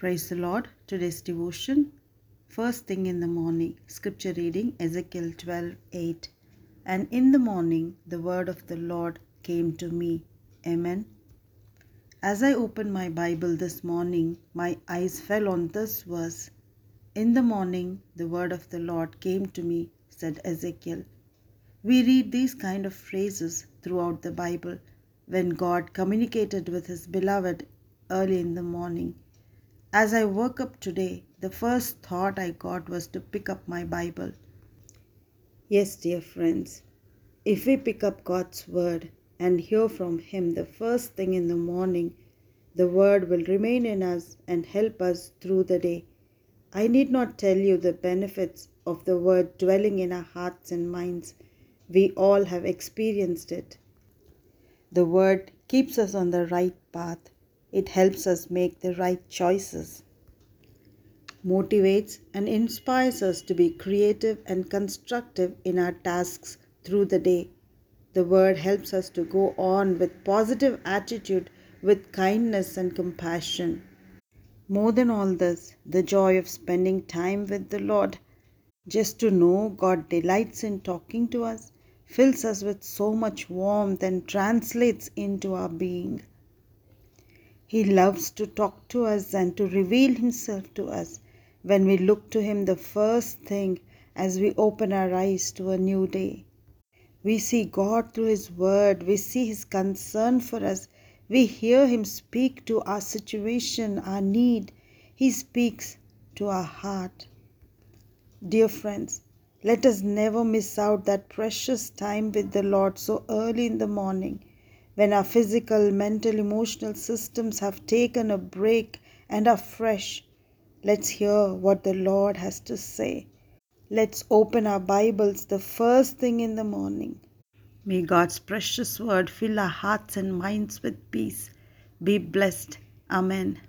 Praise the Lord. Today's devotion. First thing in the morning. Scripture reading Ezekiel 12 8. And in the morning the word of the Lord came to me. Amen. As I opened my Bible this morning, my eyes fell on this verse. In the morning the word of the Lord came to me, said Ezekiel. We read these kind of phrases throughout the Bible when God communicated with his beloved early in the morning. As I woke up today, the first thought I got was to pick up my Bible. Yes, dear friends, if we pick up God's Word and hear from Him the first thing in the morning, the Word will remain in us and help us through the day. I need not tell you the benefits of the Word dwelling in our hearts and minds. We all have experienced it. The Word keeps us on the right path it helps us make the right choices, motivates and inspires us to be creative and constructive in our tasks through the day. The word helps us to go on with positive attitude, with kindness and compassion. More than all this, the joy of spending time with the Lord, just to know God delights in talking to us, fills us with so much warmth and translates into our being. He loves to talk to us and to reveal Himself to us when we look to Him the first thing as we open our eyes to a new day. We see God through His Word, we see His concern for us, we hear Him speak to our situation, our need. He speaks to our heart. Dear friends, let us never miss out that precious time with the Lord so early in the morning when our physical, mental, emotional systems have taken a break and are fresh, let's hear what the Lord has to say. Let's open our Bibles the first thing in the morning. May God's precious word fill our hearts and minds with peace. Be blessed. Amen.